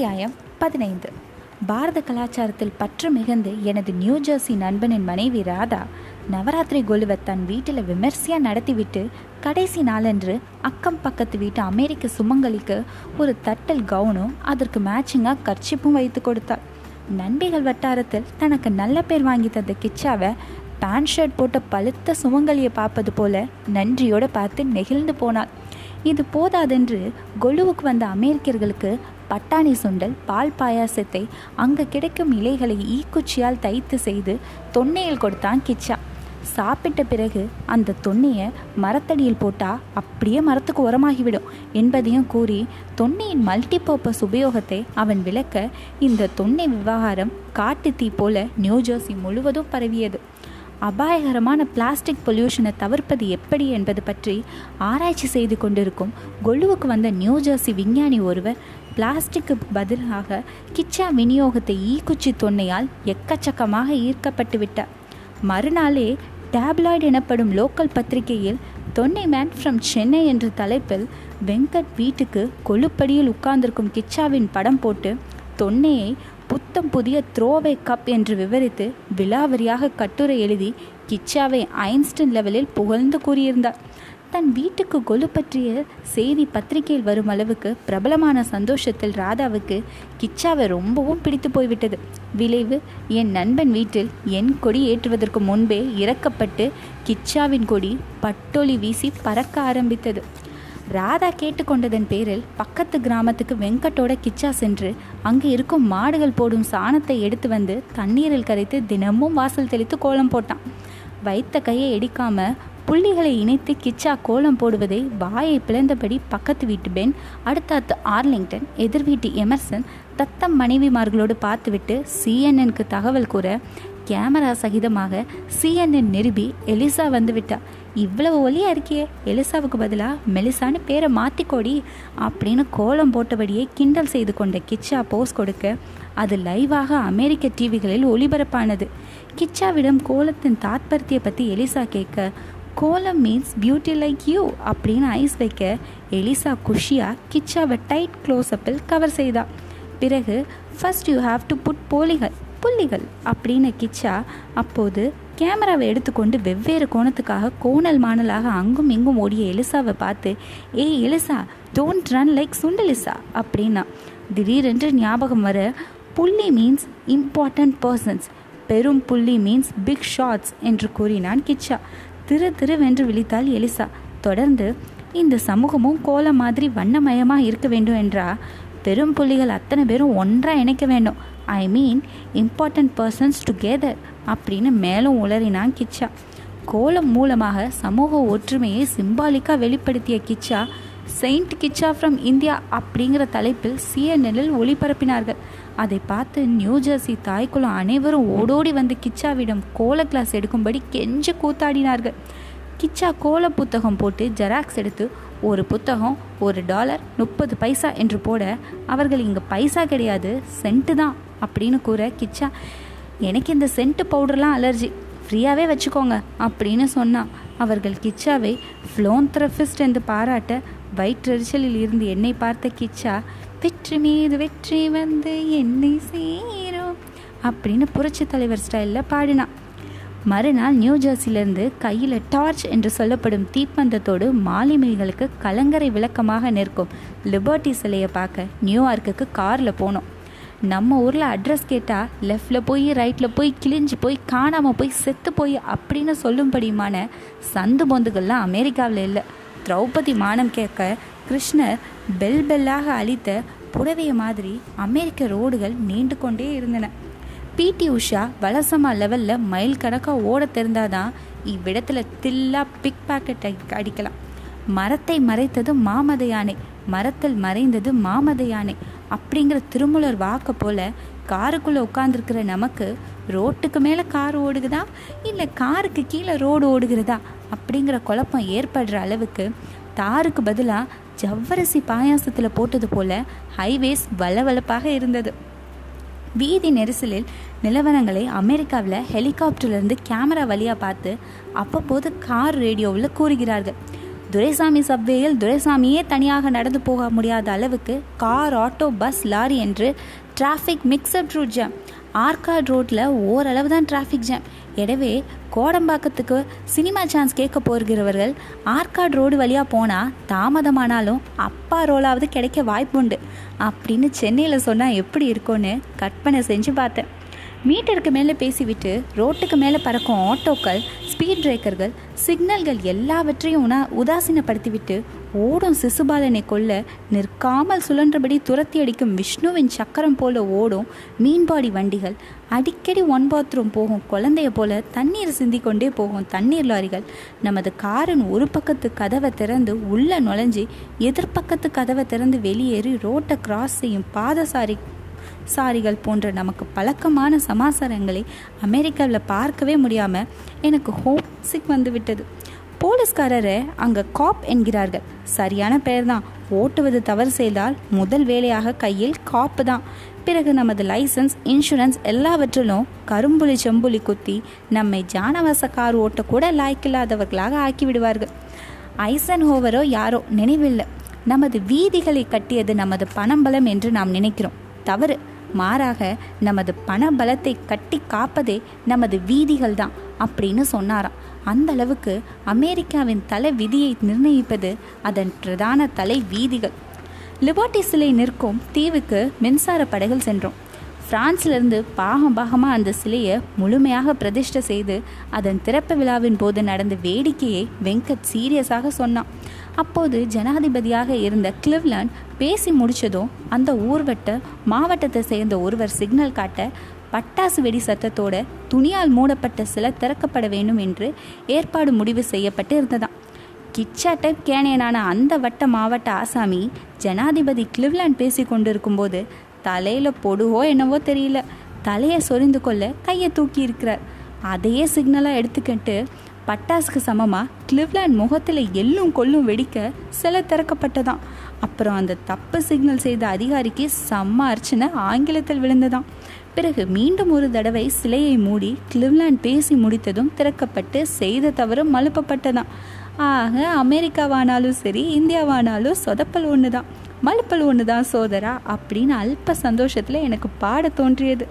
அத்தியாயம் பதினைந்து. பாரத கலாச்சாரத்தில் பற்று மிகுந்து எனது நியூ ஜெர்சி நண்பனின் மனைவி ராதா நவராத்திரி கொலுவை தன் வீட்டில் விமர்சையாக நடத்திவிட்டு கடைசி நாளன்று அக்கம் பக்கத்து வீட்டு அமெரிக்க சுமங்கலிக்கு ஒரு தட்டல் கவுனும் அதற்கு மேட்சிங்காக கர்ச்சிப்பும் வைத்து கொடுத்தாள். நண்பிகள் வட்டாரத்தில் தனக்கு நல்ல பேர் வாங்கி தந்த கிச்சாவை பேண்ட் ஷர்ட் போட்ட பழுத்த சுமங்கலியை பார்ப்பது போல நன்றியோடு பார்த்து நெகிழ்ந்து போனாள். இது போதாதென்று கொலுவுக்கு வந்த அமெரிக்கர்களுக்கு பட்டாணி சுண்டல் பால் பாயாசத்தை அங்கே கிடைக்கும் இலைகளை ஈக்குச்சியால் தைத்து செய்து தொன்னையில் கொடுத்தான் கிச்சா. சாப்பிட்ட பிறகு அந்த தொன்னையை மரத்தடியில் போட்டால் அப்படியே மரத்துக்கு உரமாகிவிடும் என்பதையும் கூறி தொன்னையின் மல்டிபர்பஸ் உபயோகத்தை அவன் விளக்க இந்த தொன்னை விவகாரம் காட்டு தீ போல நியூஜெர்சி முழுவதும் பரவியது. அபாயகரமான பிளாஸ்டிக் பொல்யூஷனை தவிர்ப்பது எப்படி என்பது பற்றி ஆராய்ச்சி செய்து கொண்டிருக்கும் கொல்லுவுக்கு வந்த நியூ ஜெர்சி விஞ்ஞானி ஒருவர் பிளாஸ்டிக்கு பதிலாக கிச்சா விநியோகத்தை ஈக்குச்சி தொன்னையால் எக்கச்சக்கமாக ஈர்க்கப்பட்டு விட்டார் மறுநாளே டேப்லாய்டு எனப்படும் லோக்கல் பத்திரிகையில் தொன்னை மேன் ஃப்ரம் சென்னை என்ற தலைப்பில் வெங்கட் வீட்டுக்கு கொழுப்படியில் உட்கார்ந்திருக்கும் கிச்சாவின் படம் போட்டு தொன்னையை புத்தம் புதிய த்ரோவே கப் என்று விவரித்து விலாவரியாக கட்டுரை எழுதி கிச்சாவை ஐன்ஸ்டன் லெவலில் புகழ்ந்து கூறியிருந்தார். தன் வீட்டுக்கு கொலு பற்றிய செய்தி பத்திரிகையில் வரும் அளவுக்கு பிரபலமான சந்தோஷத்தில் ராதாவுக்கு கிச்சாவை ரொம்பவும் பிடித்து போய்விட்டது. விளைவு என் நண்பன் வீட்டில் என் கொடி ஏற்றுவதற்கு முன்பே இறக்கப்பட்டு கிச்சாவின் கொடி பட்டொலி வீசி பறக்க ஆரம்பித்தது. ராதா கேட்டுக்கொண்டதன் பேரில் பக்கத்து கிராமத்துக்கு வெங்கட்டோட கிச்சா சென்று அங்கு இருக்கும் மாடுகள் போடும் சாணத்தை எடுத்து வந்து தண்ணீரில் கரைத்து தினமும் வாசல் தெளித்து கோலம் போட்டான். வைத்த கையை எடிக்காம புள்ளிகளை இணைத்து கிச்சா கோலம் போடுவதை வாயை பிளந்தபடி பக்கத்து வீட்டு பெண் அடுத்தாத்து ஆர்லிங்டன் எதிர் வீட்டு எமர்சன் தத்தம் மனைவிமார்களோடு பார்த்துவிட்டு சிஎன்எனுக்கு தகவல் கூற கேமரா சகிதமாக சிஎன்என் நிருபி எலிசா வந்துவிட்டா. இவ்வளவு ஒலியா இருக்கியே எலிசாவுக்கு பதிலாக மெலிசான்னு பேரை மாற்றிக்கோடி அப்படின்னு கோலம் போட்டபடியே கிண்டல் செய்து கொண்ட கிச்சா போஸ் கொடுக்க அது லைவாக அமெரிக்க டிவிகளில் ஒளிபரப்பானது. கிச்சாவிடம் கோலத்தின் தாத்பரத்தியை பற்றி எலிசா கேட்க kolam means beauty like you அப்படின்னு ஐஸ் வைக்க எலிசா குஷியாக கிச்சாவை டைட் க்ளோஸ்அப்பில் கவர் செய்தா. பிறகு first you have to put போலிகள் புள்ளிகள் அப்படின்னு கிச்சா அப்போது கேமராவை எடுத்துக்கொண்டு வெவ்வேறு கோணத்துக்காக கோணல் மாணலாக அங்கும் இங்கும் ஓடிய எலிசாவை பார்த்து ஏய் எலிசா டோன்ட் ரன் லைக் சுண்டலிசா அப்படின்னா. திடீரென்று ஞாபகம் வர புள்ளி மீன்ஸ் இம்பார்ட்டன்ட் பர்சன்ஸ் பெரும் புள்ளி மீன்ஸ் பிக் ஷாட்ஸ் என்று கூறினான் கிச்சா. திரு திருவென்று விழித்தாள் எலிசா. தொடர்ந்து இந்த சமூகமும் கோலம் மாதிரி வண்ணமயமாக இருக்க வேண்டும் என்றா? பெரும் புள்ளிகள் அத்தனை பேரும் ஒன்றாக இணைக்க வேண்டும். I mean important persons together அப்படின்னு மேலும் உளறினான் கிச்சா. கோலம் மூலமாக சமூக ஒற்றுமையை சிம்பாலிக்காக வெளிப்படுத்திய Kicha saint Kicha from India அப்படிங்கிற தலைப்பில் சிஎன்எல்லில் ஒளிபரப்பினார்கள். அதை பார்த்து நியூ ஜெர்சி தாய்க்குளம் அனைவரும் ஓடோடி வந்து கிச்சாவிடம் கோல கிளாஸ் எடுக்கும்படி கெஞ்ச கூத்தாடினார்கள். கிச்சா கோல புத்தகம் போட்டு ஜெராக்ஸ் எடுத்து ஒரு புத்தகம் ஒரு டாலர் முப்பது பைசா என்று போட அவர்கள் இங்கே பைசா கிடையாது சென்ட்டு தான் அப்படின்னு கூற கிச்சா எனக்கு இந்த சென்ட்டு பவுடர்லாம் அலர்ஜி ஃப்ரீயாகவே வச்சுக்கோங்க அப்படின்னு சொன்னான். அவர்கள் கிச்சாவை ஃப்ளோன்த்ரஃபிஸ்ட் என்று பாராட்ட வயிற்றெரிச்சலில் இருந்து என்னை பார்த்த கிச்சா வெற்றி மீது வெற்றி வந்து என்னை சேரும் அப்படின்னு புரட்சி தலைவர் ஸ்டைலில் பாடினான் மறுநாள் நியூ ஜெர்சிலிருந்து கையில் டார்ச் என்று சொல்லப்படும் தீப்பந்தத்தோடு மாலுமிகளுக்கு கலங்கரை விளக்கமாக நிற்கும். லிபர்ட்டி சிலையை பார்க்க நியூயார்க்குக்கு காரில் போனோம். நம்ம ஊரில் அட்ரஸ் கேட்டால் லெஃப்டில் போய் ரைட்டில் போய் கிழிஞ்சு போய் காணாமல் போய் செத்து போய் அப்படின்னு சொல்லும்படியுமான சந்து பொந்துகள்லாம் அமெரிக்காவில் இல்லை. திரௌபதி மானம் கேட்க கிருஷ்ணர் பெல் பெல்லாக அழித்த புடவைய மாதிரி அமெரிக்க ரோடுகள் நீண்டு கொண்டே இருந்தன. பிடி உஷா வலசமா லெவலில் மைல் கணக்காக ஓட தெரிந்தாதான் இவ்விடத்தில் தில்லா பிக் பாக்கெட்டை அடிக்கலாம். மரத்தை மறைத்தது மாமத யானை மரத்தில் மறைந்தது மாமத யானை அப்படிங்கிற திருமூலர் வாக்க போல காருக்குள்ளே உட்காந்துருக்கிற நமக்கு ரோட்டுக்கு மேலே கார் ஓடுகுதா? இல்லை காருக்கு கீழே ரோடு ஓடுகிறதா? அப்படிங்கிற குழப்பம் ஏற்படுற அளவுக்கு தாருக்கு பதிலாக ஜவ்வரிசி பாயாசத்தில் போட்டது போல ஹைவேஸ் வளவளப்பாக இருந்தது. வீதி நெரிசலில் நிலவரங்களை அமெரிக்காவில் ஹெலிகாப்டர்லேருந்து கேமரா வழியாக பார்த்து அப்பப்போது கார் ரேடியோவில் கூறுகிறார்கள். துரைசாமி சப்வேயில் துரைசாமியே தனியாக நடந்து போக முடியாத அளவுக்கு கார் ஆட்டோ பஸ் லாரி என்று traffic mixed route jam Arcot ரோட்டில் ஓரளவு தான் டிராஃபிக் ஜாம் எனவே கோடம்பாக்கத்துக்கு சினிமா சான்ஸ் கேட்க போகிறவர்கள் ஆர்காட் ரோடு வழியாக போனால் தாமதமானாலும் அப்பா ரோலாவது கிடைக்க வாய்ப்புண்டு. அப்படின்னு சென்னையில் சொன்னால் எப்படி இருக்கும்னு கற்பனை செஞ்சு பார்த்தேன். மீட்டருக்கு மேலே பேசிவிட்டு ரோட்டுக்கு மேலே பறக்கும் ஆட்டோக்கள் ஸ்பீட் பிரேக்கர்கள் சிக்னல்கள் எல்லாவற்றையும் உணா உதாசீனப்படுத்திவிட்டு ஓடும் சிசுபாலனை கொல்ல நிற்காமல் சுழன்றபடி துரத்தி அடிக்கும் விஷ்ணுவின் சக்கரம் போல ஓடும் மீன்பாடி வண்டிகள். அடிக்கடி ஒன் பாத்ரூம் போகும் குழந்தைய போல தண்ணீர் சிந்தி கொண்டே போகும் தண்ணீர் லாரிகள். நமது காரின் ஒரு பக்கத்து கதவை திறந்து உள்ளே நுழைஞ்சி எதிர்பக்கத்து கதவை திறந்து வெளியேறி ரோட்டை கிராஸ் செய்யும் பாதசாரி சாரிகள் போன்ற நமக்கு பழக்கமான சமாசாரங்களை அமெரிக்காவில் பார்க்கவே முடியாமல் எனக்கு ஹோம் சிக் வந்து விட்டது. போலீஸ்காரரை அங்கே காப் என்கிறார்கள். சரியான பெயர் தான் ஓட்டுவது தவறு செய்தால் முதல் வேலையாக கையில் காப்பு தான். பிறகு நமது லைசன்ஸ் இன்சூரன்ஸ் எல்லாவற்றிலும் கரும்புலி செம்புலி குத்தி நம்மை ஜானவாச கார் ஓட்டக்கூட லாய்க்கில்லாதவர்களாக ஆக்கிவிடுவார்கள் ஐசன் ஹோவரோ யாரோ நினைவில்லை. நமது வீதிகளை கட்டியது நமது பணம்பலம் என்று நாம் நினைக்கிறோம். தவறு. மாறாக நமது பண பலத்தை கட்டி காப்பதே நமது வீதிகள் தான் அப்படின்னு சொன்னாராம். அந்த அளவுக்கு அமெரிக்காவின் தலை விதியை நிர்ணயிப்பது அதன் பிரதான தலை வீதிகள் லிபர்ட்டி சிலை நிற்கும் தீவுக்கு மின்சார படைகள் சென்றோம். பிரான்சிலிருந்து பாகம் பாகமாக அந்த சிலையை முழுமையாக பிரதிஷ்டை செய்து அதன் திறப்பு விழாவின் போது நடந்த வேடிக்கையை வெங்கட் சீரியஸாக சொன்னான். அப்போது ஜனாதிபதியாக இருந்த கிளிவ்லாண்ட் பேசி முடித்ததும் அந்த ஊர்வட்ட மாவட்டத்தை சேர்ந்த ஒருவர் சிக்னல் காட்ட பட்டாசு வெடி சத்தத்தோட துணியால் மூடப்பட்ட சிலை திறக்கப்பட வேண்டும் என்று ஏற்பாடு முடிவு செய்யப்பட்டு இருந்ததாம் கிச்சா டைப் கேனியனான அந்த வட்ட மாவட்ட ஆசாமி ஜனாதிபதி கிளிவ்லாண்ட் பேசி கொண்டிருக்கும்போது தலையில் பொடுவோ என்னவோ தெரியல. தலையை சொரிந்து கொள்ள கையை தூக்கி இருக்கிறார். அதையே சிக்னலாக எடுத்துக்கிட்டு பட்டாசுக்கு சமமாக கிளிவ்லாண்ட் முகத்தில் எள்ளும் கொல்லும் வெடிக்க சில திறக்கப்பட்டதாம். அப்புறம் அந்த தப்பு சிக்னல் செய்த அதிகாரிக்கு செம்ம அர்ச்சனை ஆங்கிலத்தில் விழுந்ததாம். பிறகு மீண்டும் ஒரு தடவை சிலையை மூடி கிளிவ்லாண்ட் பேசி முடித்ததும் திறக்கப்பட்டு செய்த தவறு மழுப்பப்பட்டதாம். ஆக அமெரிக்காவானாலும் சரி இந்தியாவானாலும் சொதப்பல் ஒன்று தான் மழுப்பல் ஒன்று தான் சோதரா? அப்படின்னு அல்ப சந்தோஷத்தில் எனக்கு பாட தோன்றியது.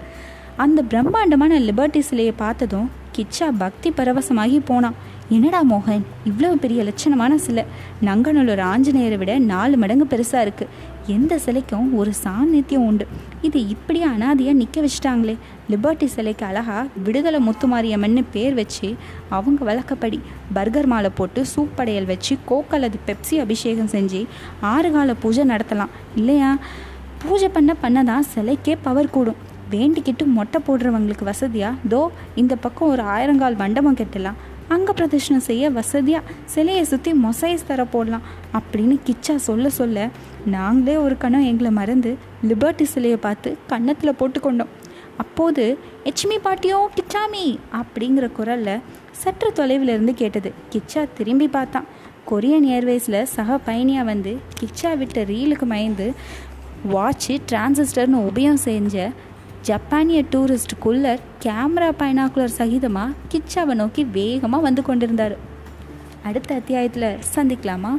அந்த பிரம்மாண்டமான லிபர்ட்டி சிலையை பார்த்ததும் கிச்சா பக்தி பரவசமாகி போனான். என்னடா மோகன் இவ்வளோ பெரிய லட்சணமான சிலை. நங்கநல்லூர் ஆஞ்சநேயரை விட நாலு மடங்கு பெருசாக இருக்குது எந்த சிலைக்கும் ஒரு சாநித்தியம் உண்டு. இது இப்படியே அனாதியாக நிற்க வச்சிட்டாங்களே. லிபர்ட்டி சிலைக்கு அழகாக விடுதலை முத்துமாரியம்மன்னு பேர் வச்சு அவங்க வழக்கப்படி பர்கர் மாலை போட்டு சூப் படையல் வச்சு கோக் அல்லது பெப்சி அபிஷேகம் செஞ்சு ஆறு கால பூஜை நடத்தலாம். இல்லையா? பூஜை பண்ண பண்ண தான் சிலைக்கே பவர் கூடும். வேண்டிக்கிட்டு மொட்டை போடுறவங்களுக்கு வசதியாக தோ இந்த பக்கம் ஒரு ஆயிரங்கால் மண்டபம் கட்டலாம். அங்கே பிரதர்ஷனம் செய்ய வசதியாக சிலையை சுற்றி மொசைஸ் தர போடலாம் அப்படின்னு கிச்சா சொல்ல சொல்ல நாங்களே ஒரு கணம் எங்களை மறந்து லிபர்ட்டி சிலையை பார்த்து கன்னத்தில் போட்டுக்கொண்டோம். அப்போது எச்மி பாட்டியோ கிச்சாமி? அப்படிங்கிற குரலில் சற்று தொலைவில் இருந்து கேட்டது. கிச்சா திரும்பி பார்த்தான். கொரியன் ஏர்வேஸில் சக பயணியாக வந்து கிச்சா விட்ட ரீலுக்கு மயந்து வாட்சு டிரான்சிஸ்டர்னு உபயம் செஞ்ச ஜப்பானிய டூரிஸ்ட் குள்ளர் கேமரா பைனாக்குலர் சகிதமாக கிச்சாவை நோக்கி வேகமாக வந்து கொண்டிருந்தார். அடுத்த அத்தியாயத்தில் சந்திக்கலாமா?